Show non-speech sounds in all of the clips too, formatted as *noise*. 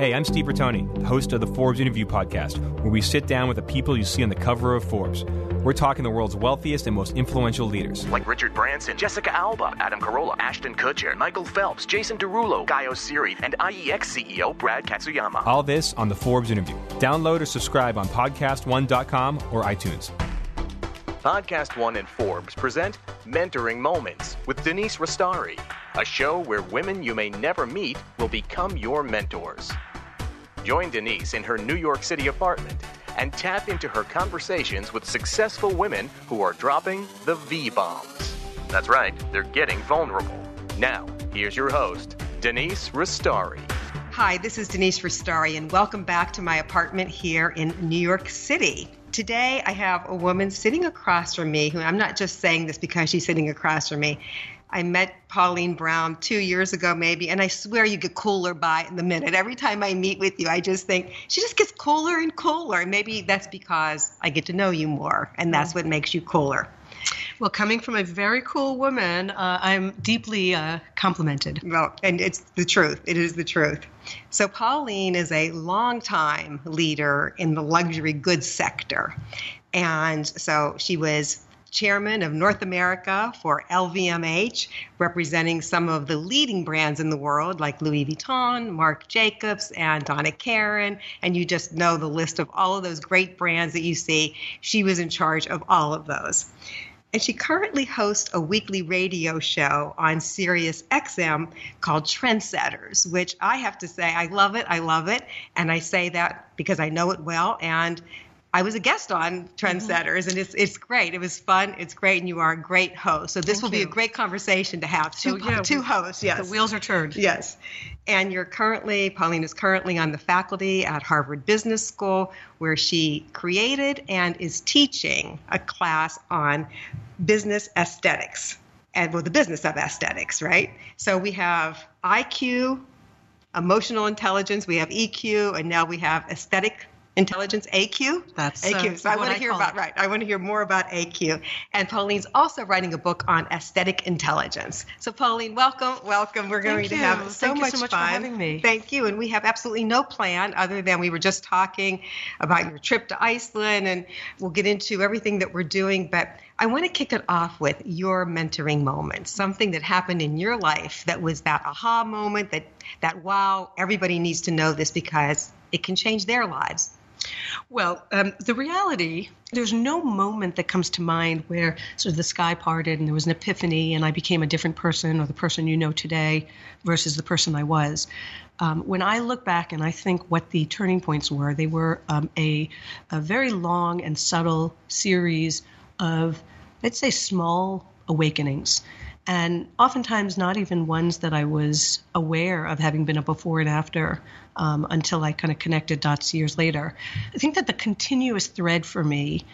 Hey, I'm Steve Bertoni, host of the Forbes Interview Podcast, where we sit down with the people you see on the cover of Forbes. We're talking the world's wealthiest and most influential leaders. Like Richard Branson, Jessica Alba, Adam Carolla, Ashton Kutcher, Michael Phelps, Jason Derulo, Guy Oseary, and IEX CEO Brad Katsuyama. All this on the Forbes Interview. Download or subscribe on podcastone.com or iTunes. Podcast One and Forbes present Mentoring Moments with Denise Restauri, a show where women you may never meet will become your mentors. Join Denise in her New York City apartment and tap into her conversations with successful women who are dropping the V bombs. That's right, they're getting vulnerable. Now, here's your host, Denise Restauri. Hi, this is Denise Restauri, and welcome back to my apartment here in New York City. Today, I have a woman sitting across from me who I'm not just saying this because she's sitting across from me. I met Pauline Brown two years ago, maybe, and I swear you get cooler by the minute. Every time I meet with you, I just think she just gets cooler and cooler. And maybe that's because I get to know you more, and that's what makes you cooler. Well, coming from a very cool woman, uh, I'm deeply uh, complimented. Well, and it's the truth. It is the truth. So, Pauline is a longtime leader in the luxury goods sector. And so she was chairman of North America for LVMH, representing some of the leading brands in the world like Louis Vuitton, Marc Jacobs, and Donna Karan. And you just know the list of all of those great brands that you see. She was in charge of all of those. And she currently hosts a weekly radio show on Sirius XM called Trendsetters, which I have to say, I love it. I love it. And I say that because I know it well. And I was a guest on Trendsetters, and it's it's great. It was fun. It's great, and you are a great host. So this Thank will be a great conversation to have. Two So, yeah, two hosts. Yes, The wheels are turned. Yes. And you're currently, Pauline is currently on the faculty at Harvard Business School, where she created and is teaching a class on business aesthetics and well, the business of aesthetics, right? So we have IQ, emotional intelligence, we have EQ, and now we have aesthetic intelligence, AQ. That's, AQ. uh, so I want to hear about it. right. I want to hear more about AQ. And Pauline's also writing a book on aesthetic intelligence. So Pauline, welcome, welcome. We're going Thank to you. have so Thank you much so much for fun. having me. Thank you. And we have absolutely no plan other than we were just talking about your trip to Iceland, and we'll get into everything that we're doing. But I want to kick it off with your mentoring moment, something that happened in your life that was that aha moment that that wow, everybody needs to know this because it can change their lives. Well, um, the reality, there's no moment that comes to mind where sort of the sky parted and there was an epiphany and I became a different person or the person you know today versus the person I was. Um, when I look back and I think what the turning points were, they were um, a, a very long and subtle series of, let's say, small awakenings. And oftentimes, not even ones that I was aware of having been a before and after um, until I kind of connected dots years later. I think that the continuous thread for me,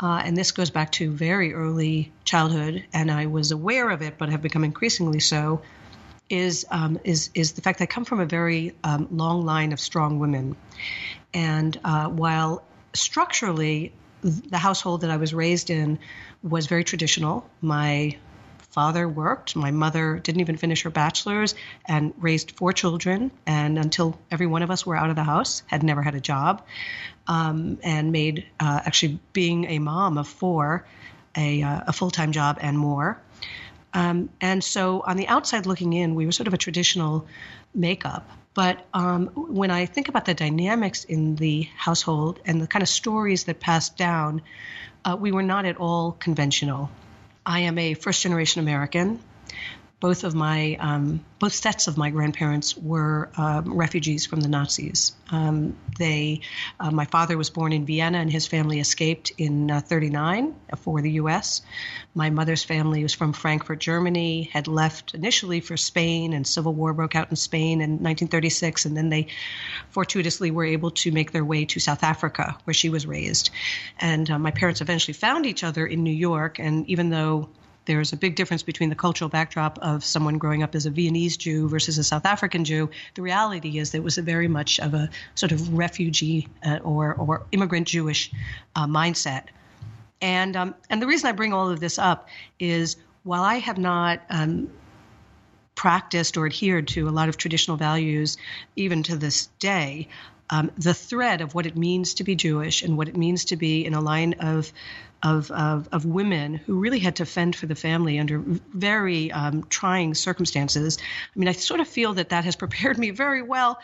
uh, and this goes back to very early childhood, and I was aware of it, but have become increasingly so, is um, is is the fact that I come from a very um, long line of strong women, and uh, while structurally the household that I was raised in was very traditional, my father worked. My mother didn't even finish her bachelor's and raised four children. And until every one of us were out of the house, had never had a job, um, and made uh, actually being a mom of four a, uh, a full time job and more. Um, and so on the outside looking in, we were sort of a traditional makeup. But um, when I think about the dynamics in the household and the kind of stories that passed down, uh, we were not at all conventional. I am a first generation American. Both of my, um, both sets of my grandparents were um, refugees from the Nazis. Um, they, uh, my father was born in Vienna, and his family escaped in uh, '39 for the U.S. My mother's family was from Frankfurt, Germany. Had left initially for Spain, and civil war broke out in Spain in 1936, and then they fortuitously were able to make their way to South Africa, where she was raised. And uh, my parents eventually found each other in New York, and even though there's a big difference between the cultural backdrop of someone growing up as a Viennese Jew versus a South African Jew. The reality is that it was very much of a sort of refugee uh, or, or immigrant Jewish uh, mindset. And, um, and the reason I bring all of this up is while I have not um, practiced or adhered to a lot of traditional values, even to this day, um, the thread of what it means to be Jewish and what it means to be in a line of of, of, of women who really had to fend for the family under very um, trying circumstances. I mean, I sort of feel that that has *laughs* prepared me very well,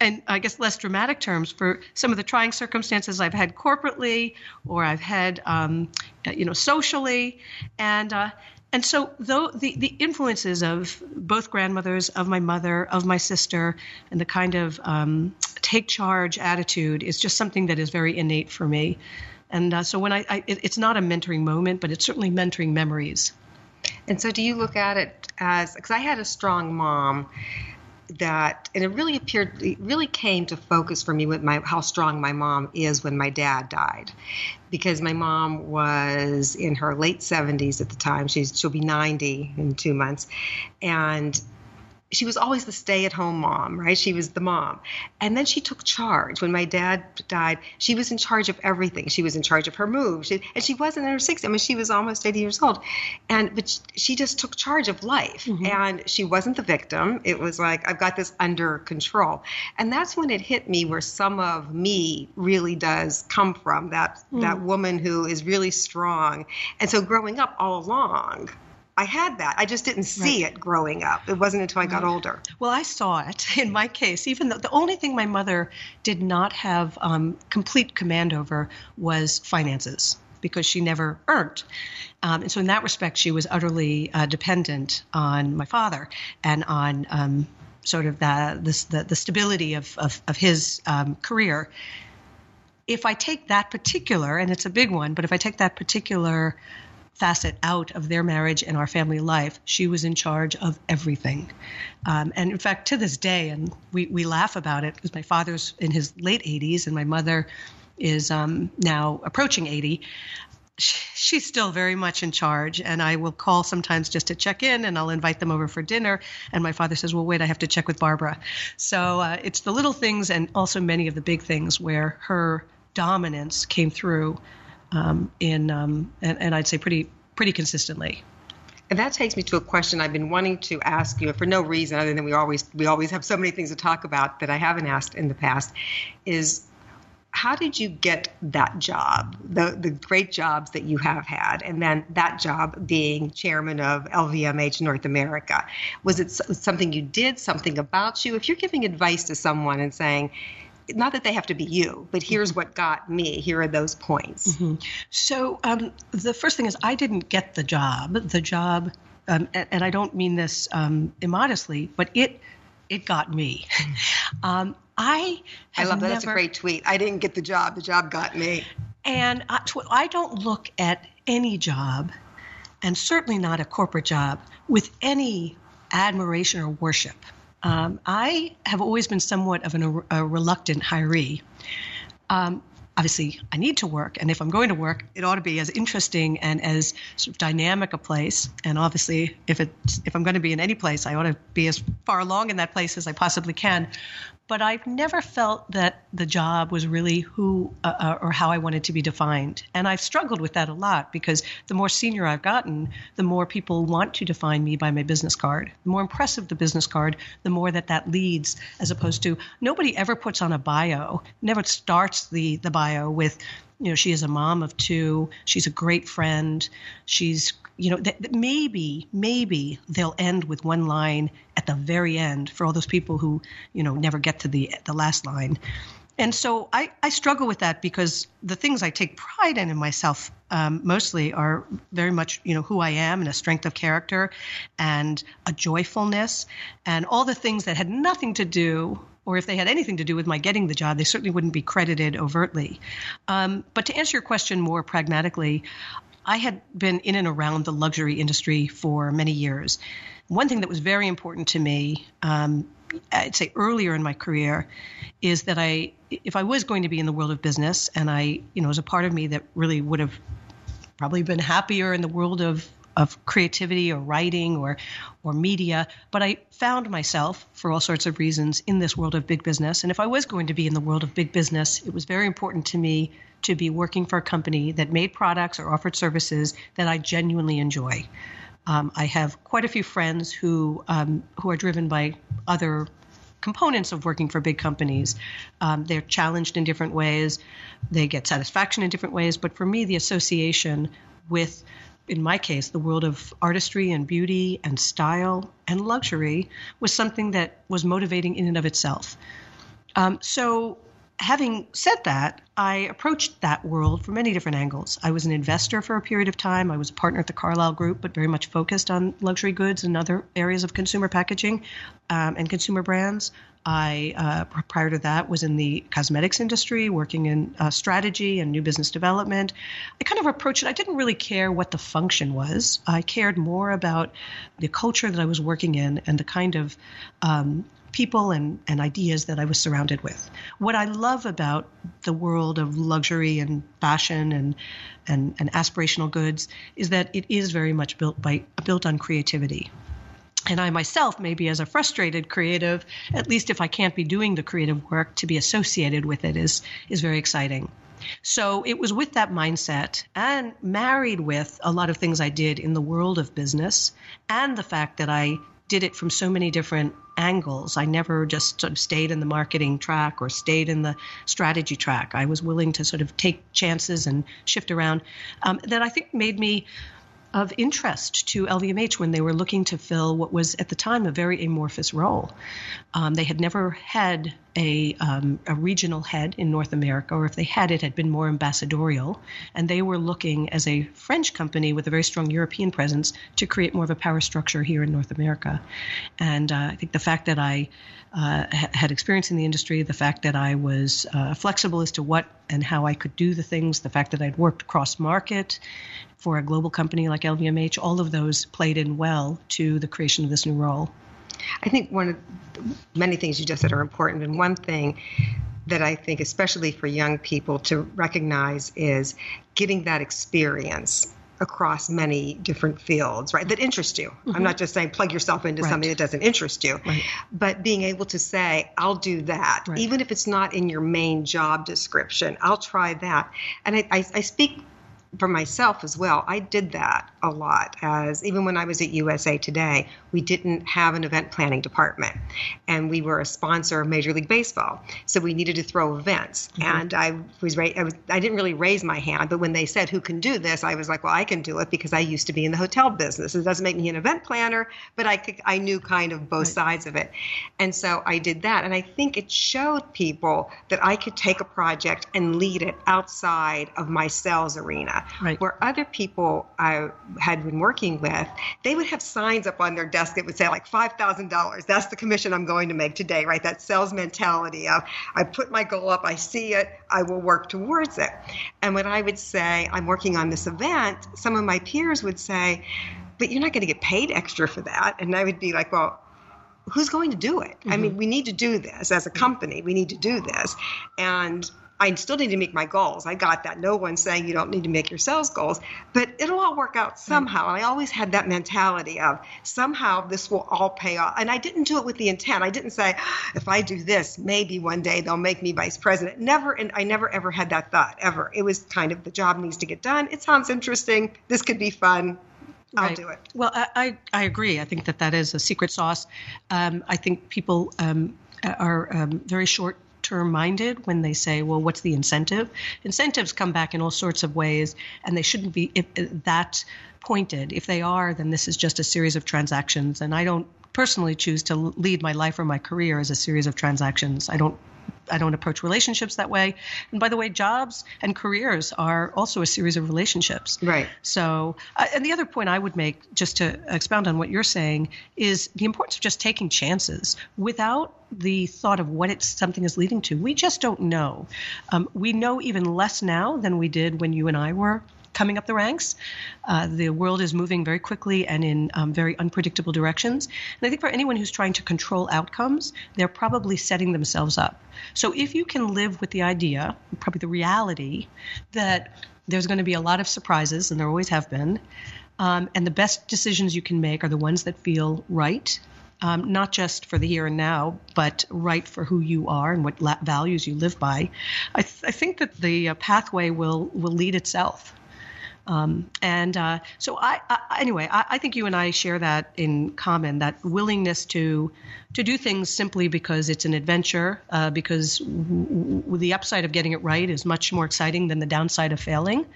and I guess less dramatic terms for some of the trying circumstances I've had corporately or I've had, um, you know, socially, and. Uh, and so, though the, the influences of both grandmothers, of my mother, of my sister, and the kind of um, take charge attitude is just something that is very innate for me. And uh, so, when I, I it, it's not a mentoring moment, but it's certainly mentoring memories. And so, do you look at it as because I had a strong mom that and it really appeared it really came to focus for me with my how strong my mom is when my dad died. Because my mom was in her late 70s at the time. She's she'll be 90 in 2 months. And she was always the stay at home mom, right? She was the mom. And then she took charge. When my dad died, she was in charge of everything. She was in charge of her move. She, and she wasn't in her 60s. I mean, she was almost 80 years old. And but she just took charge of life. Mm-hmm. And she wasn't the victim. It was like, I've got this under control. And that's when it hit me where some of me really does come from, that mm. that woman who is really strong. And so growing up all along, I had that. I just didn't see right. it growing up. It wasn't until I got right. older. Well, I saw it in my case. Even though the only thing my mother did not have um, complete command over was finances because she never earned. Um, and so, in that respect, she was utterly uh, dependent on my father and on um, sort of the, the, the, stability of, of, of his um, career. If I take that particular, and it's a big one, but if I take that particular facet out of their marriage and our family life, she was in charge of everything. Um, and in fact, to this day, and we, we laugh about it because my father's in his late 80s and my mother is um, now approaching 80 she's still very much in charge. And i will call sometimes just to check in and i'll invite them over for dinner. And my father says well wait i have to check with barbara. So uh, it's the little things and also many of the big things where her dominance came through um, in um, and, and I'd say pretty pretty consistently. And that takes me to a question I've been wanting to ask you for no reason other than we always we always have so many things to talk about that I haven't asked in the past is how did you get that job the the great jobs that you have had and then that job being chairman of LVMH North America was it something you did something about you if you're giving advice to someone and saying not that they have to be you, but here's what got me. Here are those points. Mm-hmm. So um, the first thing is, I didn't get the job. The job, um, and, and, I don't mean this um, immodestly, but it it got me. Um, I I love that. Never, That's a great tweet. I didn't get the job. The job got me. And I, I don't look at any job, and certainly not a corporate job, with any admiration or worship. Um, I have always been somewhat of an, a reluctant hiree. Um, obviously, I need to work, and if I'm going to work, it ought to be as interesting and as sort of dynamic a place. And obviously, if if I'm going to be in any place, I ought to be as far along in that place as I possibly can but I've never felt that the job was really who uh, uh, or how I wanted to be defined. And I've struggled with that a lot because the more senior I've gotten, the more people want to define me by my business card. The more impressive the business card, the more that that leads, as opposed to nobody ever puts on a bio, never starts the, the bio with, you know, she is a mom of two, she's a great friend, she's you know, that, maybe, maybe they'll end with one line at the very end for all those people who, you know, never get to the the last line. And so I, I struggle with that because the things I take pride in in myself um, mostly are very much, you know, who I am and a strength of character and a joyfulness and all the things that had nothing to do or if they had anything to do with my getting the job, they certainly wouldn't be credited overtly. Um, but to answer your question more pragmatically, I had been in and around the luxury industry for many years. One thing that was very important to me, um, I'd say earlier in my career, is that I, if I was going to be in the world of business, and I, you know, was a part of me that really would have probably been happier in the world of of creativity or writing or or media, but I found myself for all sorts of reasons in this world of big business. And if I was going to be in the world of big business, it was very important to me to be working for a company that made products or offered services that I genuinely enjoy. Um, I have quite a few friends who um, who are driven by other components of working for big companies. Um, they're challenged in different ways, they get satisfaction in different ways. But for me, the association with in my case, the world of artistry and beauty and style and luxury was something that was motivating in and of itself. Um, so having said that, I approached that world from many different angles. I was an investor for a period of time. I was a partner at the Carlyle Group, but very much focused on luxury goods and other areas of consumer packaging um, and consumer brands. I, uh, prior to that, was in the cosmetics industry, working in uh, strategy and new business development. I kind of approached it. I didn't really care what the function was. I cared more about the culture that I was working in and the kind of um, people and, and ideas that I was surrounded with. What I love about the world of luxury and fashion and, and, and aspirational goods is that it is very much built by built on creativity. And I myself, maybe as a frustrated creative, at least if I can't be doing the creative work, to be associated with it is is very exciting. So it was with that mindset and married with a lot of things I did in the world of business and the fact that I did it from so many different angles. I never just sort of stayed in the marketing track or stayed in the strategy track. I was willing to sort of take chances and shift around. Um, that I think made me of interest to LVMH when they were looking to fill what was at the time a very amorphous role. Um, they had never had a, um, a, regional head in North America, or if they had, it had been more ambassadorial. And they were looking, as a French company with a very strong European presence, to create more of a power structure here in North America. And uh, I think the fact that I uh, had experience in the industry, the fact that I was uh, flexible as to what and how I could do the things, the fact that I'd worked cross market for a global company like LVMH, all of those played in well to the creation of this new role. I think one of many things you just said are important, and one thing that I think, especially for young people, to recognize is getting that experience across many different fields, right, that interest you. Mm-hmm. I'm not just saying plug yourself into right. something that doesn't interest you, right. but being able to say, I'll do that, right. even if it's not in your main job description, I'll try that. And I, I, I speak for myself as well, I did that a lot. As even when I was at USA Today, we didn't have an event planning department, and we were a sponsor of Major League Baseball, so we needed to throw events. Mm-hmm. And I was, I was I didn't really raise my hand, but when they said who can do this, I was like, well, I can do it because I used to be in the hotel business. It doesn't make me an event planner, but I could, I knew kind of both right. sides of it, and so I did that. And I think it showed people that I could take a project and lead it outside of my sales arena Right. Where other people I had been working with, they would have signs up on their desk that would say like five thousand dollars. That's the commission I'm going to make today, right? That sales mentality of I put my goal up, I see it, I will work towards it. And when I would say I'm working on this event, some of my peers would say, "But you're not going to get paid extra for that." And I would be like, "Well." who's going to do it? Mm-hmm. I mean, we need to do this as a company. We need to do this. And I still need to make my goals. I got that. No one's saying you don't need to make your sales goals, but it'll all work out somehow. And I always had that mentality of somehow this will all pay off. And I didn't do it with the intent. I didn't say, if I do this, maybe one day they'll make me vice president. Never, and I never ever had that thought ever. It was kind of the job needs to get done. It sounds interesting. This could be fun. I'll right. do it. Well, I, I, I, agree. I think that that is a secret sauce. Um, I think people um, are um, very short term minded when they say, well, what's the incentive? Incentives come back in all sorts of ways, and they shouldn't be that pointed. If they are, then this is just a series of transactions. And I don't personally choose to lead my life or my career as a series of transactions. I don't I don't approach relationships that way. And by the way, jobs and careers are also a series of relationships. Right. So, uh, and the other point I would make, just to expound on what you're saying, is the importance of just taking chances without the thought of what it's something is leading to. We just don't know. Um, we know even less now than we did when you and I were coming up the ranks. Uh, the world is moving very quickly and in um, very unpredictable directions. And I think for anyone who's trying to control outcomes, they're probably setting themselves up. So if you can live with the idea, probably the reality, that there's going to be a lot of surprises, and there always have been, um, and the best decisions you can make are the ones that feel right um, not just for the here and now, but right for who you are and what la- values you live by, I, th- I think that the uh, pathway will will lead itself. Um, and uh, so, I, I anyway, I, I, think you and I share that in common that willingness to to do things simply because it's an adventure, uh, because w- w- the upside of getting it right is much more exciting than the downside of failing.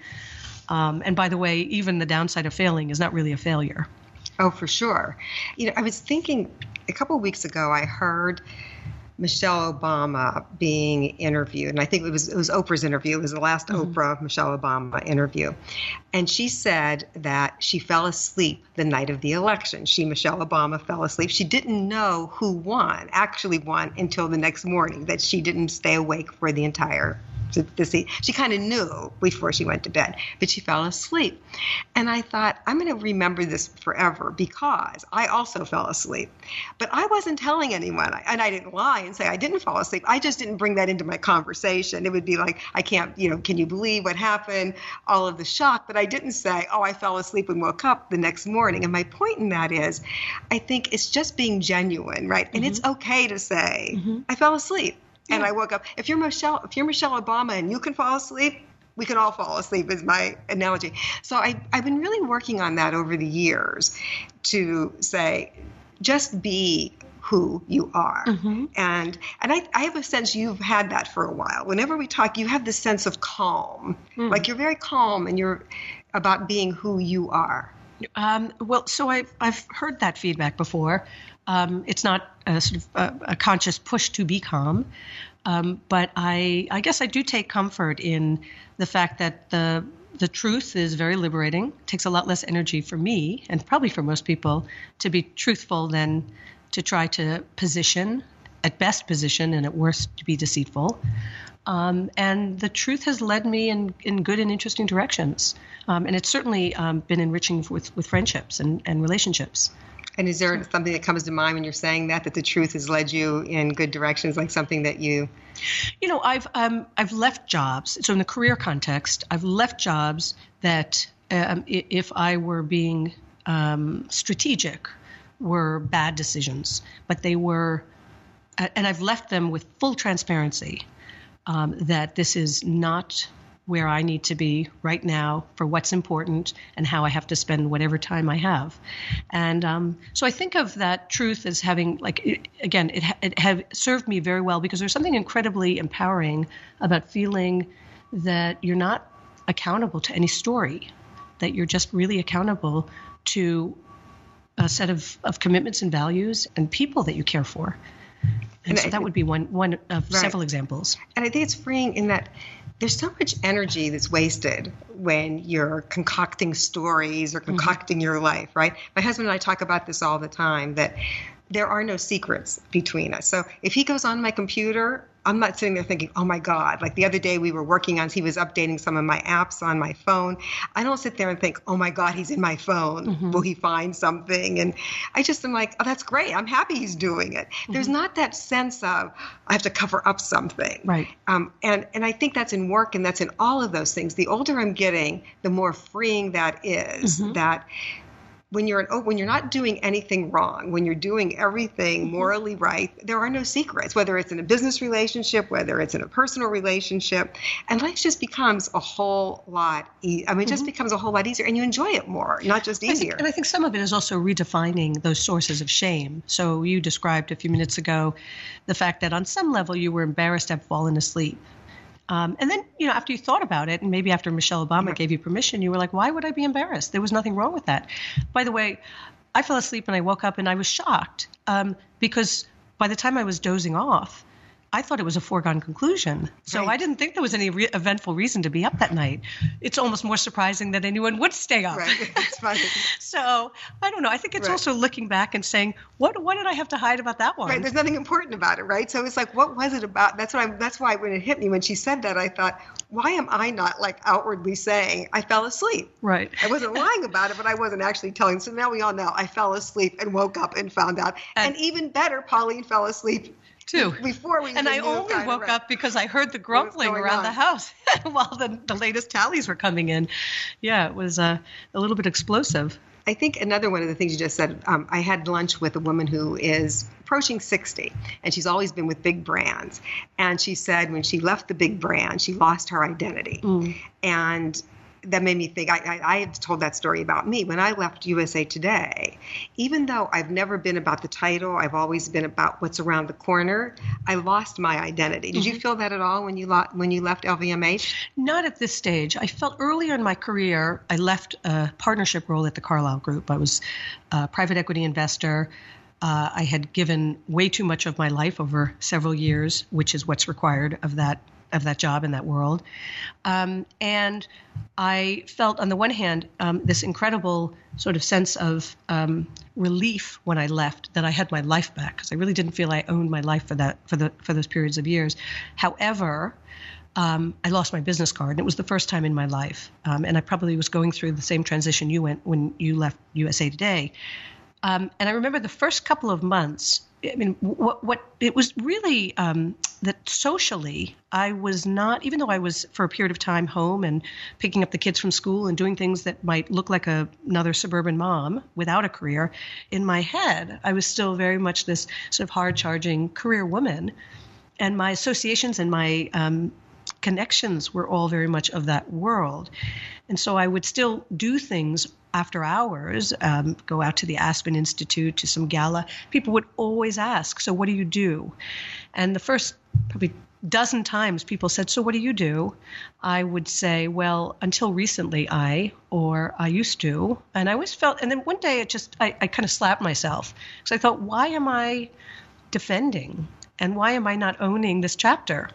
Um, and by the way, even the downside of failing is not really a failure. Oh, for sure. You know, I was thinking a couple of weeks ago, I heard Michelle Obama being interviewed, and I think it was it was Oprah's interview. It was the last mm-hmm. Oprah Michelle Obama interview, and she said that she fell asleep the night of the election. She Michelle Obama fell asleep. She didn't know who won, actually won, until the next morning. That she didn't stay awake for the entire to, to see. She kind of knew before she went to bed, but she fell asleep. And I thought, I'm going to remember this forever because I also fell asleep. But I wasn't telling anyone, and I didn't lie and say I didn't fall asleep. I just didn't bring that into my conversation. It would be like, I can't, you know, can you believe what happened? All of the shock. But I didn't say, oh, I fell asleep and woke up the next morning. And my point in that is, I think it's just being genuine, right? And mm-hmm. it's okay to say, mm-hmm. I fell asleep and I woke up. If you're Michelle, if you're Michelle Obama and you can fall asleep, we can all fall asleep is my analogy. So I, I've been really working on that over the years to say, just be who you are. Mm-hmm. And and I, I have a sense you've had that for a while. Whenever we talk, you have this sense of calm. Mm. Like you're very calm and you're about being who you are. Um, well, so I've, I've heard that feedback before. Um, it's not a sort of a, a conscious push to be calm, um, but I, I guess I do take comfort in the fact that the the truth is very liberating. It takes a lot less energy for me, and probably for most people, to be truthful than to try to position, at best position, and at worst to be deceitful. Um, and the truth has led me in, in good and interesting directions. Um, and it's certainly um, been enriching with, with friendships and, and relationships. And is there something that comes to mind when you're saying that that the truth has led you in good directions, like something that you? You know, I've um, I've left jobs. So in the career context, I've left jobs that um, if I were being um, strategic, were bad decisions, but they were, and I've left them with full transparency um, that this is not where I need to be right now for what's important and how I have to spend whatever time I have. And um, so I think of that truth as having, like, it, again, it, it have served me very well because there's something incredibly empowering about feeling that you're not accountable to any story, that you're just really accountable to a set of, of commitments and values and people that you care for. And, and so I, that would be one one of right. several examples. And I think it's freeing in that there's so much energy that's wasted when you're concocting stories or mm-hmm. concocting mm-hmm. your life, right? My husband and I talk about this all the time that there are no secrets between us. So if he goes on my computer, I'm not sitting there thinking, oh my God. Like the other day we were working on, he was updating some of my apps on my phone. I don't sit there and think, oh my God, he's in my phone. Mm-hmm. Will he find something? And I just am like, oh, that's great. I'm happy he's doing it. Mm-hmm. There's not that sense of, I have to cover up something. Right. Um, and, and I think that's in work and that's in all of those things. The older I'm getting, the more freeing that is, mm-hmm. that when you're an, when you're not doing anything wrong, when you're doing everything mm-hmm. morally right, there are no secrets. Whether it's in a business relationship, whether it's in a personal relationship, and life just becomes a whole lot. E- I mean, it just mm-hmm. becomes a whole lot easier, and you enjoy it more, not just easier. I think, and I think some of it is also redefining those sources of shame. So you described a few minutes ago the fact that on some level you were embarrassed to have fallen asleep um, and then, you know, after you thought about it, and maybe after Michelle Obama gave you permission, you were like, why would I be embarrassed? There was nothing wrong with that. By the way, I fell asleep and I woke up and I was shocked um, because by the time I was dozing off, I thought it was a foregone conclusion. So right. I didn't think there was any re- eventful reason to be up that night. It's almost more surprising that anyone would stay up. Right. *laughs* Funny. *laughs* so I don't know. I think it's right. also looking back and saying, what what did I have to hide about that one? Right. There's nothing important about it, right? So it's like, what was it about? That's what I'm. That's why when it hit me when she said that, I thought, why am I not like outwardly saying I fell asleep? Right. I wasn't *laughs* lying about it, but I wasn't actually telling. So now we all know I fell asleep and woke up and found out. And, and even better, Pauline fell asleep too. Before we and I only woke up because I heard the grumbling around on. the house *laughs* while the, the latest tallies were coming in. Yeah, it was uh, a little bit explosive. I think another one of the things you just said, um, I had lunch with a woman who is approaching 60, and she's always been with big brands. And she said when she left the big brand, she lost her identity. Mm. And that made me think. I, I, I have told that story about me when I left USA Today. Even though I've never been about the title, I've always been about what's around the corner. I lost my identity. Did you feel that at all when you lo- when you left LVMH? Not at this stage. I felt earlier in my career, I left a partnership role at the Carlyle Group. I was a private equity investor. Uh, I had given way too much of my life over several years, which is what's required of that of that job in that world. Um, and I felt, on the one hand, um, this incredible sort of sense of um, relief when I left that I had my life back because I really didn't feel I owned my life for that for the for those periods of years. However. Um, I lost my business card, and it was the first time in my life. Um, and I probably was going through the same transition you went when you left USA Today. Um, and I remember the first couple of months. I mean, what what it was really um, that socially, I was not, even though I was for a period of time home and picking up the kids from school and doing things that might look like a, another suburban mom without a career. In my head, I was still very much this sort of hard charging career woman, and my associations and my um, connections were all very much of that world. And so I would still do things after hours, um, go out to the Aspen Institute, to some gala. People would always ask, So, what do you do? And the first probably dozen times people said, So, what do you do? I would say, Well, until recently, I, or I used to. And I always felt, and then one day it just, I, I kind of slapped myself because I thought, Why am I defending? And why am I not owning this chapter?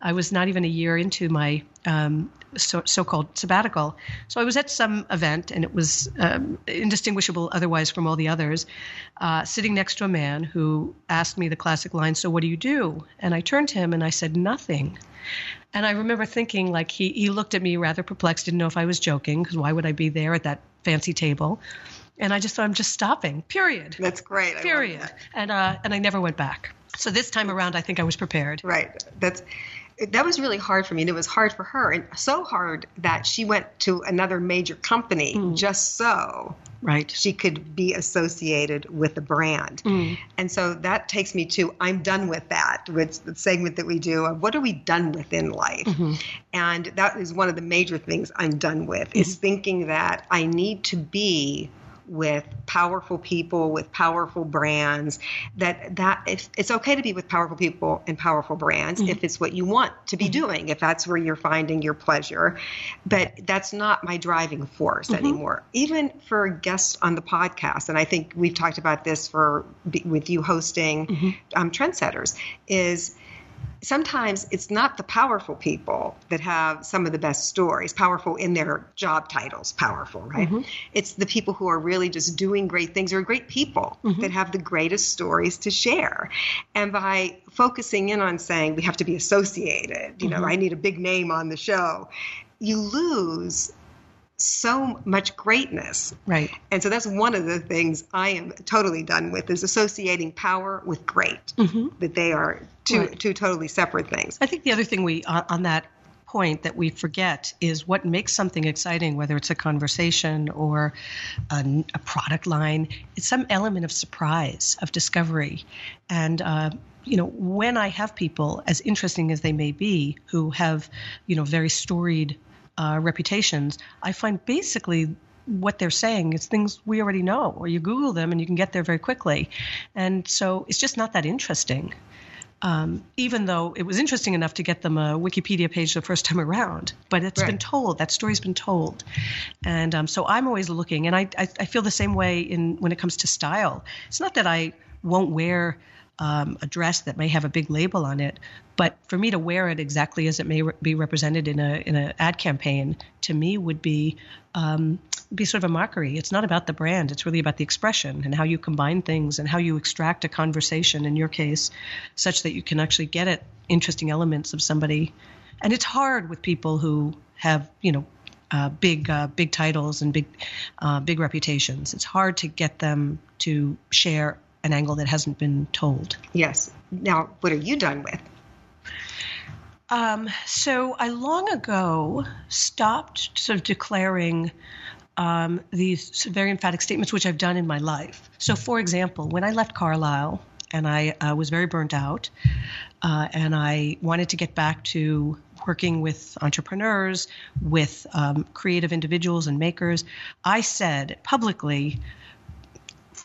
I was not even a year into my um, so, called sabbatical. So I was at some event, and it was um, indistinguishable otherwise from all the others, uh, sitting next to a man who asked me the classic line, So what do you do? And I turned to him and I said, Nothing. And I remember thinking, like, he, he looked at me rather perplexed, didn't know if I was joking, because why would I be there at that fancy table? And I just thought, I'm just stopping, period. That's great. Period. And, uh, and I never went back. So this time around, I think I was prepared. Right. That's that was really hard for me, and it was hard for her, and so hard that she went to another major company mm. just so right she could be associated with the brand. Mm. And so that takes me to I'm done with that. With the segment that we do of what are we done with in life, mm-hmm. and that is one of the major things I'm done with mm-hmm. is thinking that I need to be with powerful people with powerful brands that that if it's okay to be with powerful people and powerful brands mm-hmm. if it's what you want to be mm-hmm. doing if that's where you're finding your pleasure but that's not my driving force mm-hmm. anymore even for guests on the podcast and i think we've talked about this for with you hosting mm-hmm. um, trendsetters is sometimes it's not the powerful people that have some of the best stories, powerful in their job titles, powerful, right? Mm-hmm. It's the people who are really just doing great things or great people mm-hmm. that have the greatest stories to share. And by focusing in on saying we have to be associated, you know, mm-hmm. I need a big name on the show, you lose so much greatness. Right. And so that's one of the things I am totally done with is associating power with great. Mm-hmm. That they are two right. two totally separate things. I think the other thing we on that point that we forget is what makes something exciting, whether it's a conversation or a, a product line. It's some element of surprise, of discovery, and. Uh, you know, when I have people, as interesting as they may be, who have, you know, very storied uh, reputations, I find basically what they're saying is things we already know, or you Google them and you can get there very quickly. And so it's just not that interesting. Um, even though it was interesting enough to get them a Wikipedia page the first time around, but it's right. been told. That story's been told, and um, so I'm always looking, and I, I, I feel the same way in when it comes to style. It's not that I won't wear um, a dress that may have a big label on it. But for me to wear it exactly as it may re- be represented in a in an ad campaign, to me would be um, be sort of a mockery. It's not about the brand; it's really about the expression and how you combine things and how you extract a conversation. In your case, such that you can actually get at interesting elements of somebody. And it's hard with people who have you know uh, big uh, big titles and big uh, big reputations. It's hard to get them to share an angle that hasn't been told. Yes. Now, what are you done with? Um, so I long ago stopped sort of declaring um, these very emphatic statements, which I've done in my life. So, for example, when I left Carlyle and I uh, was very burnt out, uh, and I wanted to get back to working with entrepreneurs, with um, creative individuals and makers, I said publicly,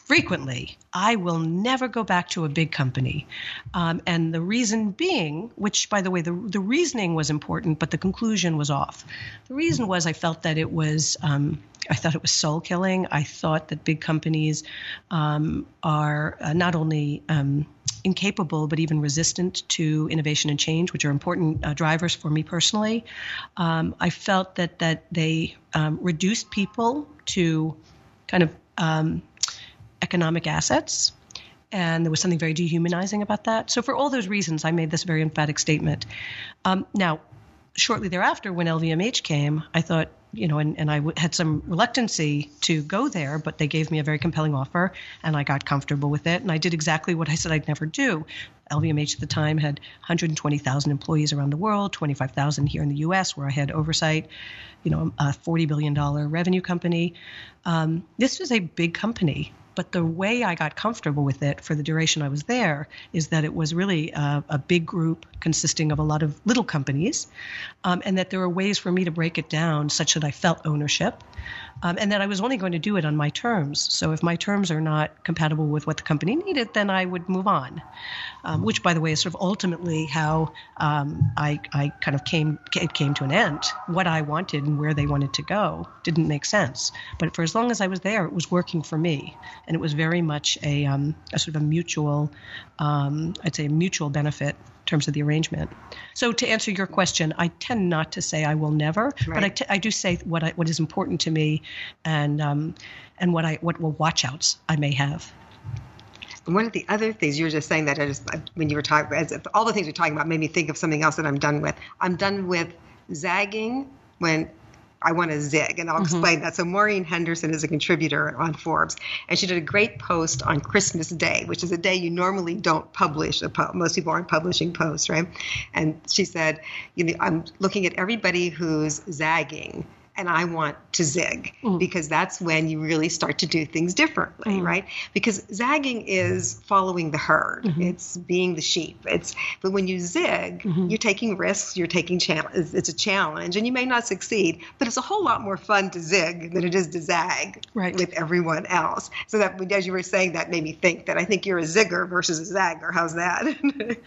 frequently, I will never go back to a big company. Um, and the reason being, which, by the way, the, the reasoning was important, but the conclusion was off. The reason was I felt that it was. Um, I thought it was soul killing. I thought that big companies um, are uh, not only um, incapable but even resistant to innovation and change, which are important uh, drivers for me personally. Um, I felt that that they um, reduced people to kind of economic assets. And there was something very dehumanizing about that. So, for all those reasons, I made this very emphatic statement. Um, now, shortly thereafter, when LVMH came, I thought, you know, and, and I w- had some reluctancy to go there, but they gave me a very compelling offer, and I got comfortable with it. And I did exactly what I said I'd never do. LVMH at the time had 120,000 employees around the world, 25,000 here in the U.S., where I had oversight. You know, a 40 billion dollar revenue company. Um, this was a big company. But the way I got comfortable with it for the duration I was there is that it was really a, a big group consisting of a lot of little companies, um, and that there were ways for me to break it down such that I felt ownership, um, and that I was only going to do it on my terms. So if my terms are not compatible with what the company needed, then I would move on. Um, which, by the way, is sort of ultimately how um, I, I kind of came it came to an end. What I wanted and where they wanted to go didn't make sense. But for as long as I was there, it was working for me, and it was very much a, um, a sort of a mutual, um, I'd say, a mutual benefit in terms of the arrangement. So to answer your question, I tend not to say I will never, but I, t- I do say what I, what is important to me, and um, and what I what will watchouts I may have. One of the other things you were just saying that I just when you were talking, as if all the things you're talking about made me think of something else that I'm done with. I'm done with zagging when I want to zig, and I'll mm-hmm. explain that. So Maureen Henderson is a contributor on Forbes, and she did a great post on Christmas Day, which is a day you normally don't publish. A po- most people aren't publishing posts, right? And she said, you know, I'm looking at everybody who's zagging. And I want to zig because that's when you really start to do things differently, right? Because zagging is following the herd. It's being the sheep. It's but when you zig, you're taking risks. You're taking challenge. It's, a challenge, and you may not succeed, but it's a whole lot more fun to zig than it is to zag Right. with everyone else. So that as you were saying that made me think that I think you're a zigger versus a zagger. How's that? *laughs*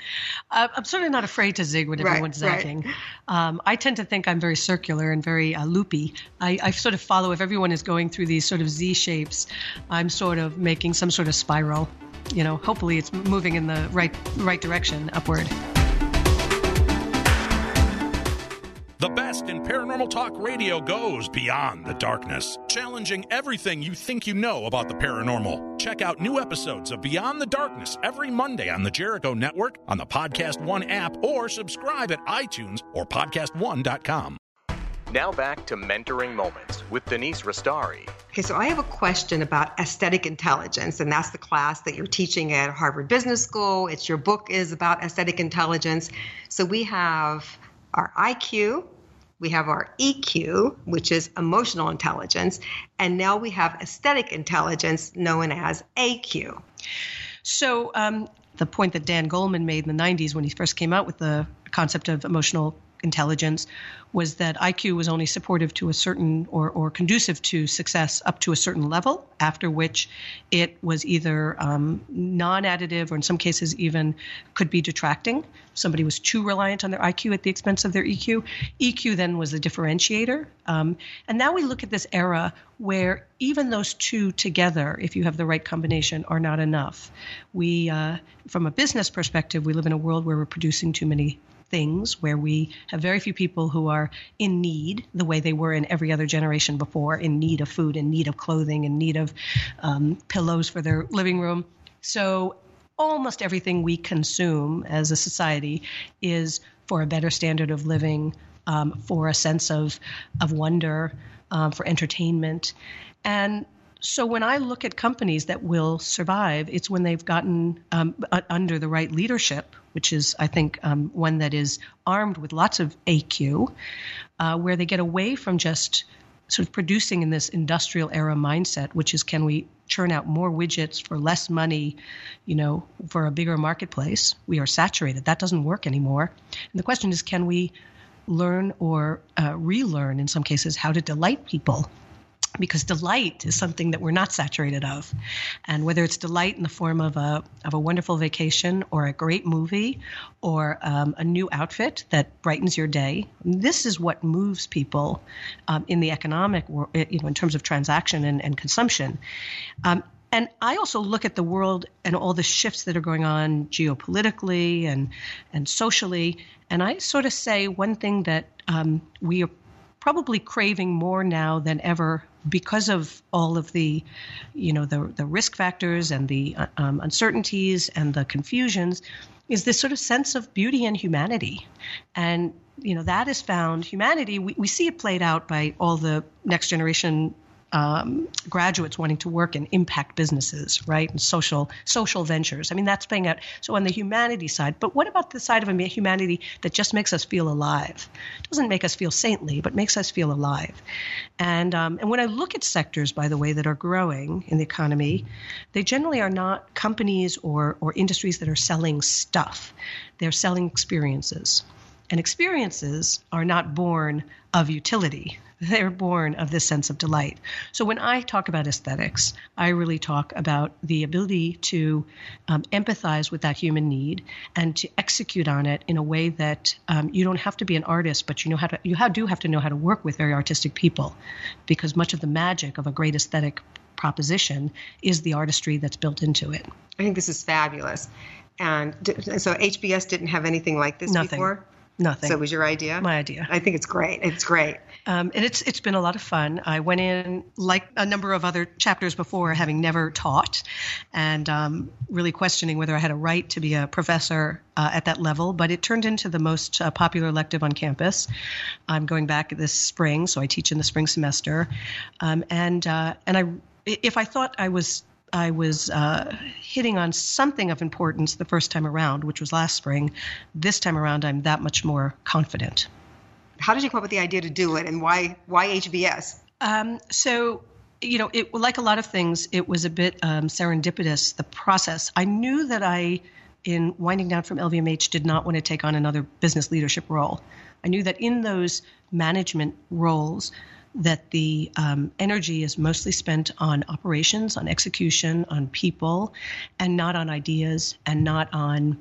Uh, I'm certainly not afraid to zig when everyone's right. zagging. Um, I tend to think I'm very circular and very uh, loopy. I, I sort of follow if everyone is going through these sort of Z shapes, I'm sort of making some sort of spiral. You know, hopefully it's moving in the right right direction upward. The best in paranormal talk radio goes beyond the darkness, challenging everything you think you know about the paranormal. Check out new episodes of Beyond the Darkness every Monday on the Jericho Network, on the Podcast One app, or subscribe at iTunes or podcastone.com. Now back to Mentoring Moments with Denise Restauri. Okay, so I have a question about aesthetic intelligence, and that's the class that you're teaching at Harvard Business School. It's your book is about aesthetic intelligence. So we have our IQ, we have our EQ, which is emotional intelligence, and now we have aesthetic intelligence known as AQ. So um, the point that Dan Goleman made in the 90s when he first came out with the concept of emotional intelligence was that IQ was only supportive to a certain or, or conducive to success up to a certain level, after which it was either um, non additive or in some cases even could be detracting. Somebody was too reliant on their IQ at the expense of their EQ. EQ then was the differentiator. Um, and now we look at this era where even those two together, if you have the right combination, are not enough. We, uh, from a business perspective, we live in a world where we're producing too many things where we have very few people who are in need the way they were in every other generation before in need of food in need of clothing in need of um, pillows for their living room. So almost everything we consume as a society is for a better standard of living um, for a sense of of wonder um, for entertainment. And so when I look at companies that will survive, it's when they've gotten um, under the right leadership, which is, I think, um, one that is armed with lots of AQ, uh, where they get away from just sort of producing in this industrial era mindset, which is can we churn out more widgets for less money, you know, for a bigger marketplace? We are saturated. That doesn't work anymore. And the question is, can we learn or uh, relearn, in some cases, how to delight people because delight is something that we're not saturated of. And whether it's delight in the form of a, of a wonderful vacation or a great movie or um, a new outfit that brightens your day, this is what moves people um, in the economic, you know, in terms of transaction and, and consumption. Um, and I also look at the world and all the shifts that are going on geopolitically and and socially, and I sort of say one thing that um, we are probably craving more now than ever because of all of the, you know, the the risk factors and the uh, um, uncertainties and the confusions, is this sort of sense of beauty and humanity, and you know that is found humanity. We, we see it played out by all the next generation um, graduates wanting to work in impact businesses, right, and social social ventures. I mean, that's playing out. So on the humanity side, but what about the side of humanity that just makes us feel alive? It doesn't make us feel saintly, but makes us feel alive. And um, and when I look at sectors, by the way, that are growing in the economy, they generally are not companies or or industries that are selling stuff. They're selling experiences. And experiences are not born of utility. *laughs* They're born of this sense of delight. So when I talk about aesthetics, I really talk about the ability to um, empathize with that human need and to execute on it in a way that um, you don't have to be an artist, but you know how to. You do have to know how to work with very artistic people, because much of the magic of a great aesthetic proposition is the artistry that's built into it. I think this is fabulous. And so HBS didn't have anything like this Nothing. before? Nothing. So it was your idea? My idea. I think it's great. It's great. Um, and it's it's been a lot of fun. I went in like a number of other chapters before, having never taught, and um, really questioning whether I had a right to be a professor uh, at that level. But it turned into the most uh, popular elective on campus. I'm going back this spring, so I teach in the spring semester, um, and uh, and I if I thought I was I was uh, hitting on something of importance the first time around, which was last spring. This time around, I'm that much more confident. How did you come up with the idea to do it, and why why HBS? Um, so you know, it like a lot of things, it was a bit um, serendipitous. The process. I knew that I, in winding down from LVMH, did not want to take on another business leadership role. I knew that in those management roles, that the um, energy is mostly spent on operations, on execution, on people, and not on ideas and not on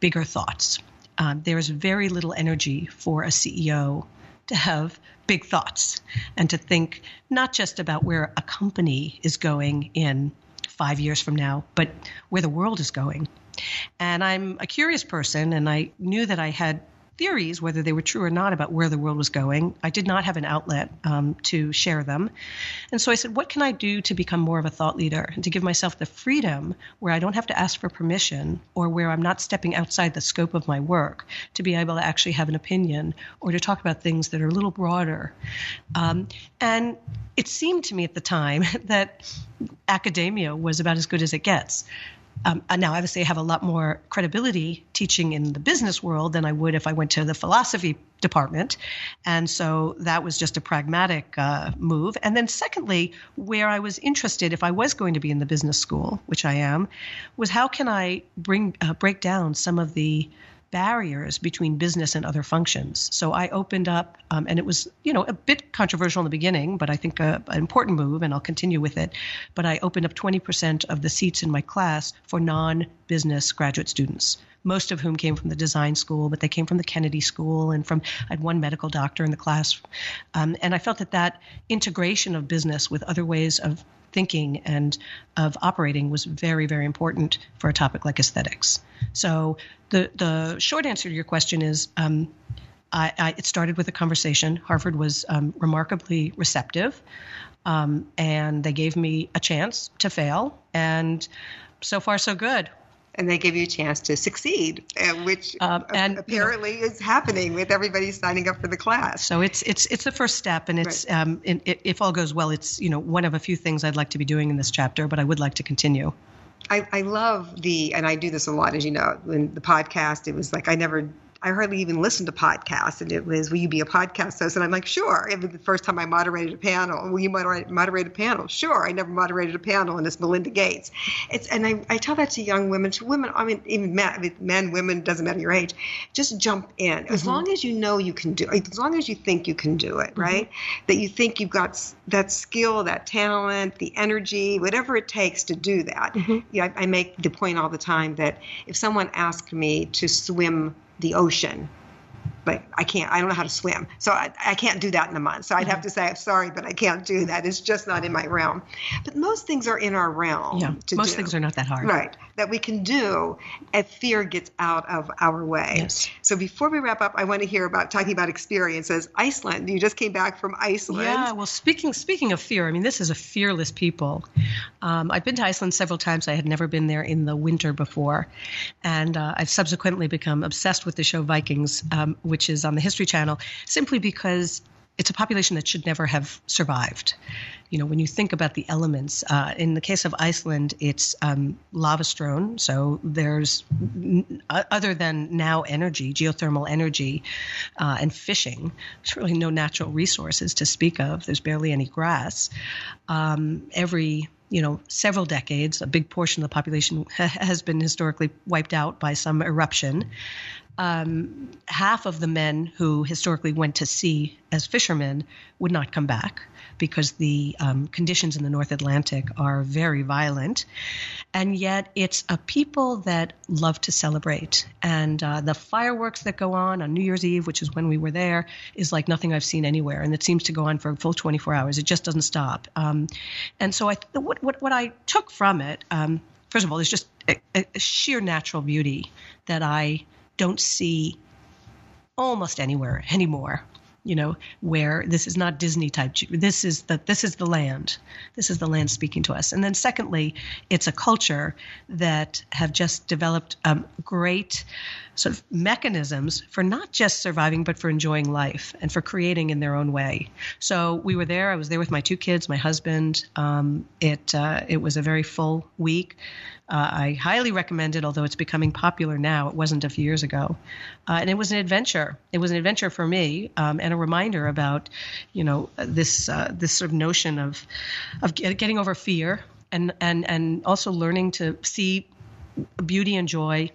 bigger thoughts. Um, there's very little energy for a CEO to have big thoughts and to think not just about where a company is going in five years from now, but where the world is going. And I'm a curious person, and I knew that I had theories, whether they were true or not, about where the world was going. I did not have an outlet um, to share them. And so I said, what can I do to become more of a thought leader and to give myself the freedom where I don't have to ask for permission or where I'm not stepping outside the scope of my work to be able to actually have an opinion or to talk about things that are a little broader? Um, and it seemed to me at the time *laughs* that academia was about as good as it gets. Um, now, obviously, I have a lot more credibility teaching in the business world than I would if I went to the philosophy department. And so that was just a pragmatic uh, move. And then, secondly, where I was interested, if I was going to be in the business school, which I am, was how can I bring uh, break down some of the barriers between business and other functions. So I opened up, um, and it was, you know, a bit controversial in the beginning, but I think a, an important move, and I'll continue with it. But I opened up 20% of the seats in my class for non-business graduate students. Most of whom came from the design school, but they came from the Kennedy School and from I had one medical doctor in the class, um, and I felt that that integration of business with other ways of thinking and of operating was very, very important for a topic like aesthetics. So the the short answer to your question is. Um, I, I, it started with a conversation. Harvard was um, remarkably receptive, um, and they gave me a chance to fail, and so far so good and they give you a chance to succeed, uh, which um, and, apparently you know, is happening with everybody signing up for the class. So it's it's it's the first step, and it's right. um, it, if all goes well, it's you know one of a few things I'd like to be doing in this chapter, but I would like to continue. I, I love the, and I do this a lot, as you know, in the podcast. It was like I never I hardly even listened to podcasts. And it was, will you be a podcast host? And I'm like, sure. It was the first time I moderated a panel. Will you moderate, moderate a panel? Sure. I never moderated a panel, and it's Melinda Gates. It's and I, I tell that to young women, to women. I mean, even men, men, women, doesn't matter your age. Just jump in as mm-hmm. long as you know you can do. As long as you think you can do it, mm-hmm. right? That you think you've got that skill, that talent, the energy, whatever it takes to do that. Mm-hmm. Yeah, I, I make the point all the time that if someone asked me to swim the ocean, but I can't. I don't know how to swim, so I, I can't do that in a month. So I'd have to say, I'm sorry, but I can't do that. It's just not in my realm. But most things are in our realm. Yeah, most do. things are not that hard. Right, that we can do if fear gets out of our way. Yes. So before we wrap up, I want to hear about talking about experiences. Iceland. You just came back from Iceland. Yeah. Well, speaking speaking of fear, I mean, this is a fearless people. Um, I've been to Iceland several times. I had never been there in the winter before, and uh, I've subsequently become obsessed with the show Vikings, um, which is on the History Channel, simply because it's a population that should never have survived. You know, when you think about the elements, uh, in the case of Iceland, it's um, lava strewn, so there's n- other than now energy, geothermal energy, uh, and fishing. There's really no natural resources to speak of. There's barely any grass. Um, every you know, several decades, a big portion of the population *laughs* has been historically wiped out by some eruption um, half of the men who historically went to sea as fishermen would not come back because the um, conditions in the North Atlantic are very violent. And yet, it's a people that love to celebrate. And uh, the fireworks that go on on New Year's Eve, which is when we were there, is like nothing I've seen anywhere. And it seems to go on for a full 24 hours. It just doesn't stop. Um, and so, I, what, what, what I took from it, um, first of all, there's just a, a sheer natural beauty that I don't see almost anywhere anymore you know where this is not disney type this is the this is the land. This is the land speaking to us. And then secondly it's a culture that have just developed um, great sort of mechanisms for not just surviving but for enjoying life and for creating in their own way. So we were there i was there with my two kids my husband um, it uh, it was a very full week uh, I highly recommend it, although it's becoming popular now. It wasn't a few years ago, uh, and it was an adventure. It was an adventure for me, um, and a reminder about, you know, this uh, this sort of notion of of getting over fear, and and and also learning to see beauty and joy,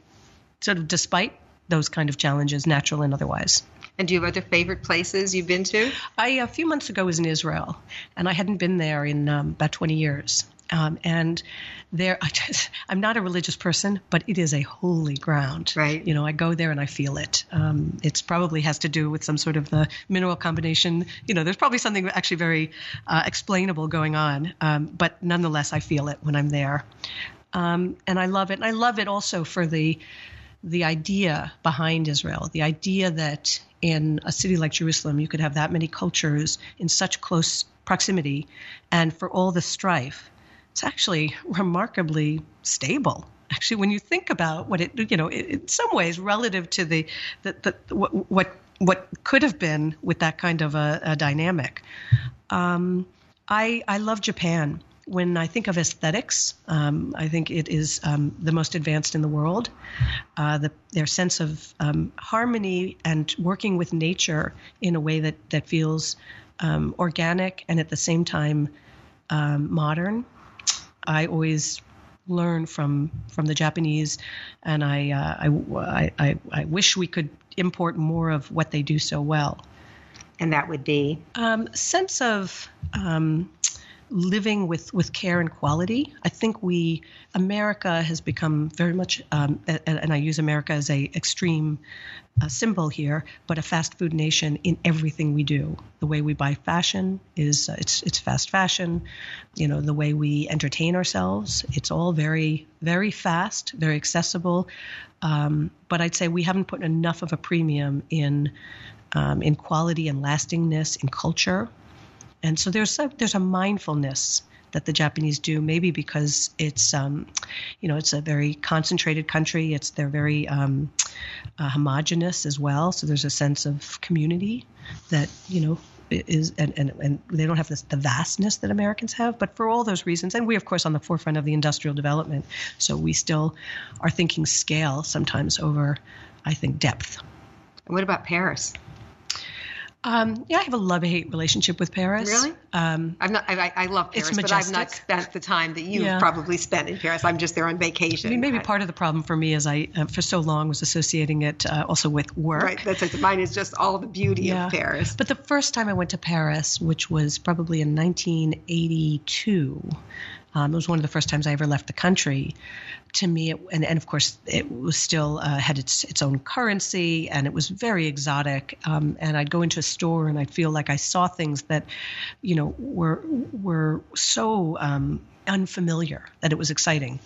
sort of despite those kind of challenges, natural and otherwise. And do you have other favorite places you've been to? I a few months ago was in Israel, and I hadn't been there in um, about 20 years. Um, and there, *laughs* I just, I'm not a religious person, but it is a holy ground. Right. You know, I go there and I feel it. Um, it probably has to do with some sort of the mineral combination. You know, there's probably something actually very uh, explainable going on. Um, but nonetheless, I feel it when I'm there. Um, and I love it. And I love it also for the the idea behind Israel, the idea that in a city like Jerusalem, you could have that many cultures in such close proximity, and for all the strife, it's actually remarkably stable. Actually when you think about what it you know in some ways relative to the the, the what, what what could have been with that kind of a, a dynamic. Um, I I love Japan. When I think of aesthetics, um, I think it is um, the most advanced in the world. Uh, the, their sense of um, harmony and working with nature in a way that that feels um, organic and at the same time um, modern I always learn from from the Japanese, and I, uh, I, I, I wish we could import more of what they do so well. And that would be um, sense of um, living with, with care and quality. I think we, America has become very much, um, and, and, I use America as a extreme uh, symbol here, but a fast food nation in everything we do. The way we buy fashion is uh, it's it's fast fashion. You know the way we entertain ourselves. It's all very very fast, very accessible. Um, but I'd say we haven't put enough of a premium in um, in quality and lastingness in culture. And so there's a, there's a mindfulness that the Japanese do, maybe because it's um, you know it's a very concentrated country. It's they're very um, uh, homogenous as well. So there's a sense of community that you know is and, and, and they don't have this, the vastness that Americans have. But for all those reasons, and we of course on the forefront of the industrial development, so we still are thinking scale sometimes over, I think, depth. What about Paris? Um, yeah, I have a love-hate relationship with Paris. Really? Um, I'm not. I, I love Paris, but I've not spent the time that you've Yeah. probably spent in Paris. I'm just there on vacation. I mean, maybe part of the problem for me is I, uh, for so long, was associating it uh, also with work. Right. That's it. Mine is just all the beauty of Paris. But the first time I went to Paris, which was probably in 1982, um, it was one of the first times I ever left the country. To me, it, and, and of course, it was still uh, had its its own currency, and it was very exotic. Um, and I'd go into a store, and I'd feel like I saw things that, you know, were were so um, unfamiliar that it was exciting.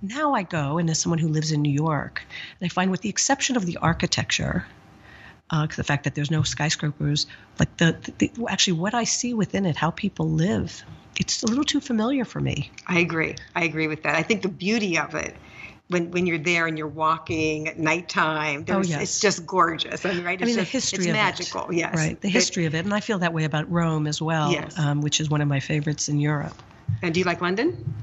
Now I go, and as someone who lives in New York, and I find, with the exception of the architecture, uh, the fact that there's no skyscrapers, like the, the, the actually what I see within it, how people live, it's a little too familiar for me. I agree. I agree with that. I think the beauty of it. When, when you're there and you're walking at nighttime, Oh, yes. it's just gorgeous. I mean, right? It's I mean, just, the history it's magical. it. Yes. Right. The It- history of it. And I feel that way about Rome as well, Yes. um, which is one of my favorites in Europe. and do you like London?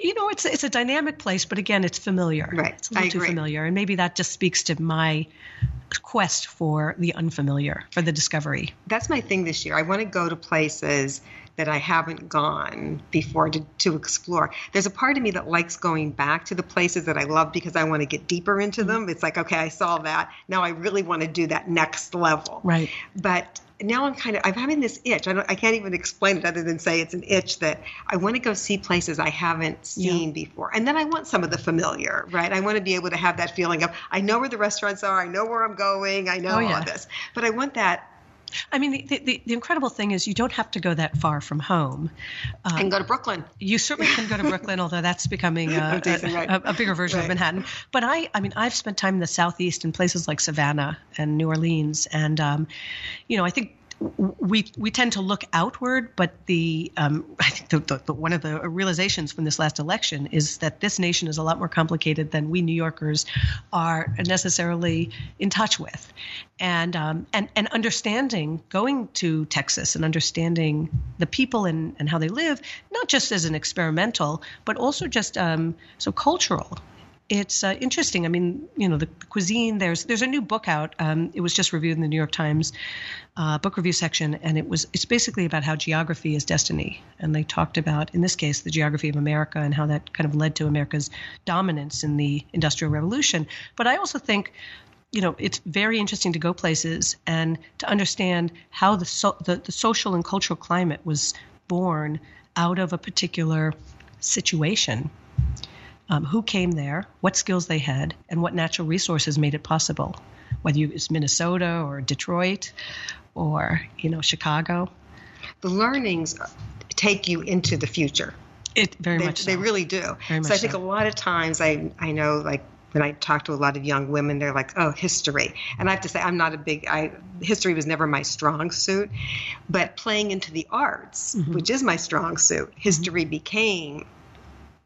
You know, it's it's a dynamic place, but again, it's familiar. Right. It's a little too familiar, and maybe that just speaks to my quest for the unfamiliar, for the discovery. That's my thing this year. I want to go to places that I haven't gone before to, to explore. There's a part of me that likes going back to the places that I love because I want to get deeper into Mm-hmm. them. It's like, okay, I saw that. Now I really want to do that next level. Right. But now I'm kind of I'm having this itch. I don't I can't even explain it other than say it's an itch that I want to go see places I haven't seen before. And then I want some of the familiar, right? I want to be able to have that feeling of I know where the restaurants are, I know where I'm going, I know Oh, yeah. all this. But I want that I mean, the, the, the incredible thing is you don't have to go that far from home. I can go to Brooklyn. You certainly can go to Brooklyn, although that's becoming a, *laughs* right. a, a bigger version of Manhattan. But I, I mean, I've spent time in the southeast in places like Savannah and New Orleans, and um, you know, I think we we tend to look outward, but the um, *laughs* I think the, the, the, one of the realizations from this last election is that this nation is a lot more complicated than we New Yorkers are necessarily in touch with, and um, and and understanding going to Texas and understanding the people and, and how they live, not just as an experimental, but also just um, so cultural it's uh, interesting. I mean, you know, the cuisine. There's there's a new book out. Um, it was just reviewed in the New York Times uh, book review section, and it was it's basically about how geography is destiny. And they talked about, in this case, the geography of America and how that kind of led to America's dominance in the Industrial Revolution. But I also think. You know, it's very interesting to go places and to understand how the, so, the the social and cultural climate was born out of a particular situation um, who came there, what skills they had, and what natural resources made it possible. Whether it's Minnesota or Detroit or you know Chicago, The learnings take you into the future. it very they, much so. they really do. Very so I think so. a lot of times I I know like when I talk to a lot of young women, they're like, "Oh, history," and I have to say I'm not a big. I history was never my strong suit, but playing into the arts, Mm-hmm. which is my strong suit, history became.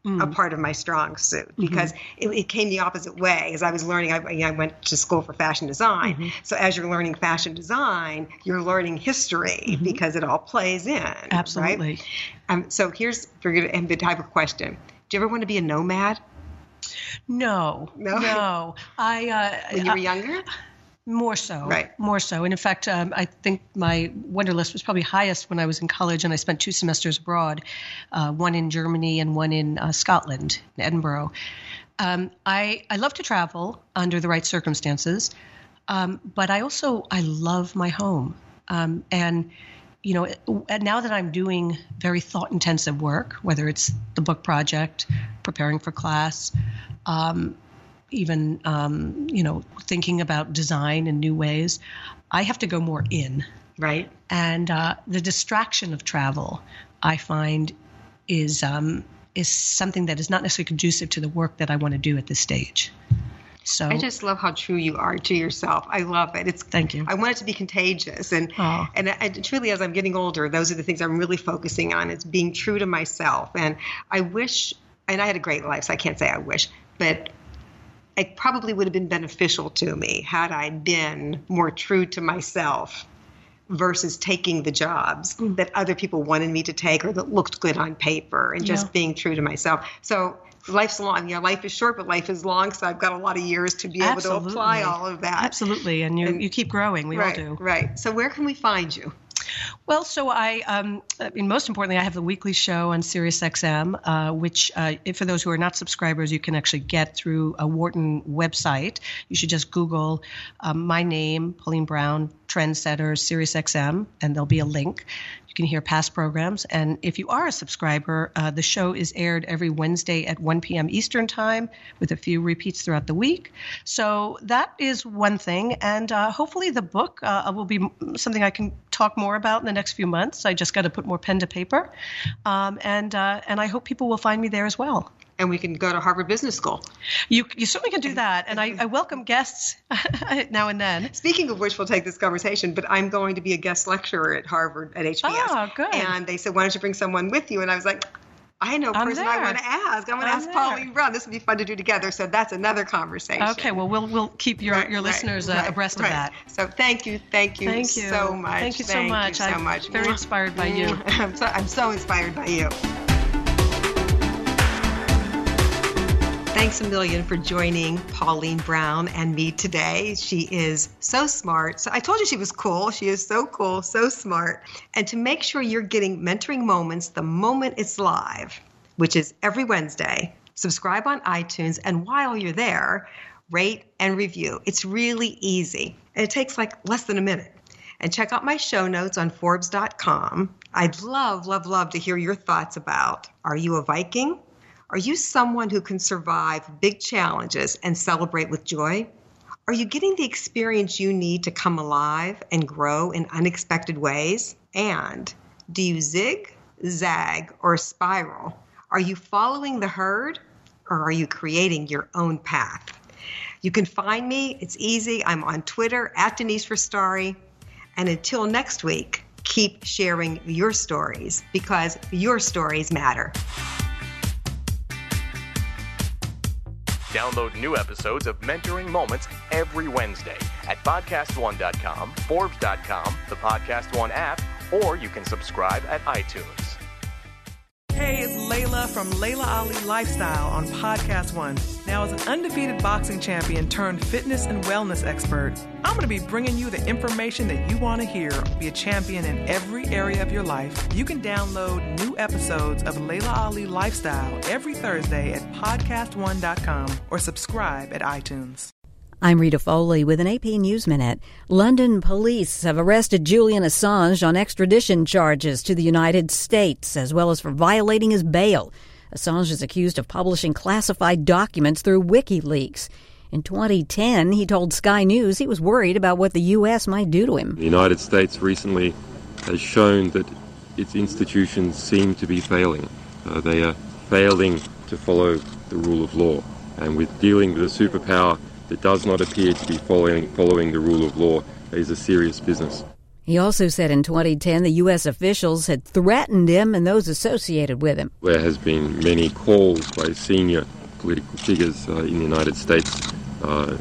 A Mm. part of my strong suit Mm-hmm. because it, it came the opposite way. As I was learning, I, I went to school for fashion design. Mm-hmm. So as you're learning fashion design, you're learning history because it all plays in. right? Mm-hmm. Absolutely. Um, so here's for you the type of question: Do you ever want to be a nomad No, No? no. I uh, when you were I- younger? More so. Right. More so. And in fact, um, I think my Wonderlist was probably highest when I was in college, and I spent two semesters abroad, uh, one in Germany and one in uh, Scotland, in Edinburgh. Um, I, I love to travel under the right circumstances, um, but I also I love my home. Um, and you know, and now that I'm doing very thought intensive work, whether it's the book project, preparing for class, um, even um, you know thinking about design in new ways i have to go more in Right. and uh, the distraction of travel i find is um, is something that is not necessarily conducive to the work that i want to do at this stage so I just love how true you are to yourself. I love it. It's Thank you. I want it to be contagious, and Aw. and, and truly, as I'm getting older, those are the things I'm really focusing on. It's being true to myself, and I wish. And I had a great life, so I can't say I wish, but it probably would have been beneficial to me had I been more true to myself versus taking the jobs Mm. that other people wanted me to take or that looked good on paper and just Yeah. being true to myself. So life's long. Your life is short, but life is long. So I've got a lot of years to be Absolutely. able to apply all of that. Absolutely, and you And- you keep growing. We right, all do. right. So where can we find you? Well, so I, um, I mean, most importantly, I have the weekly show on SiriusXM, uh, which, uh, for those who are not subscribers, you can actually get through a Wharton website. You should just Google um, my name, Pauline Brown, Trendsetter, SiriusXM, and there'll be a link. You can hear past programs. And if you are a subscriber, uh, the show is aired every Wednesday at 1 p.m. Eastern Time with a few repeats throughout the week. So that is one thing. And uh, hopefully the book uh, will be something I can talk more about in the next few months. I just got to put more pen to paper. Um, and, uh, and I hope people will find me there as well. And we can go to Harvard Business School. You, you certainly can do that. And I, *laughs* I welcome guests *laughs* now and then. Speaking of which, we'll take this conversation, but I'm going to be a guest lecturer at Harvard at HBS. Oh, good. And they said, why don't you bring someone with you? And I was like, I know a person I want to ask. I'm going to ask there. Pauline Brown. This would be fun to do together. So that's another conversation. Okay, well, we'll, we'll keep your, Right, your right, listeners uh, right, abreast of that. So thank you, thank you, Thank you so much. Thank you so Thank much. so I'm much. very inspired by you. *laughs* I'm so, I'm so inspired by you. Thanks a million for joining Pauline Brown and me today. She is so smart. So I told you she was cool. She is so cool, so smart. And to make sure you're getting mentoring moments the moment it's live, which is every Wednesday, subscribe on iTunes. And while you're there, rate and review. It's really easy. And it takes like less than a minute and check out my show notes on Forbes.com. I'd love, love, love to hear your thoughts about Are you a Viking? Are you someone who can survive big challenges and celebrate with joy? Are you getting the experience you need to come alive and grow in unexpected ways? And do you zig, zag, or spiral? Are you following the herd or are you creating your own path? You can find me. It's easy. I'm on Twitter at Denise Restauri. And until next week, keep sharing your stories because your stories matter. Download new episodes of Mentoring Moments every Wednesday at podcastone.com, Forbes.com, the Podcast One app, or you can subscribe at iTunes. Hey, it's Laila from Laila Ali Lifestyle on Podcast One. Now, as an undefeated boxing champion turned fitness and wellness expert, I'm going to be bringing you the information that you want to hear. Be a champion in every area of your life. You can download new episodes of Laila Ali Lifestyle every Thursday at podcastone.com or subscribe at iTunes. I'm Rita Foley with an AP News Minute. London police have arrested Julian Assange on extradition charges to the United States, as well as for violating his bail. Assange is accused of publishing classified documents through WikiLeaks. In 2010, he told Sky News he was worried about what the U.S. might do to him. The United States recently has shown that its institutions seem to be failing. Uh, they are failing to follow the rule of law. And with dealing with a superpower that does not appear to be following, following the rule of law is a serious business. He also said in 2010 the U.S. officials had threatened him and those associated with him. There has been many calls by senior political figures uh, in the United States,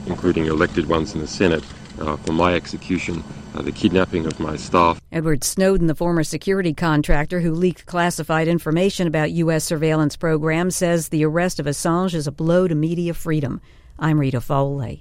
including elected ones in the Senate, uh, for my execution, uh, the kidnapping of my staff, Edward Snowden, the former security contractor who leaked classified information about U.S. surveillance programs, says the arrest of Assange is a blow to media freedom. I'm Rita Foley.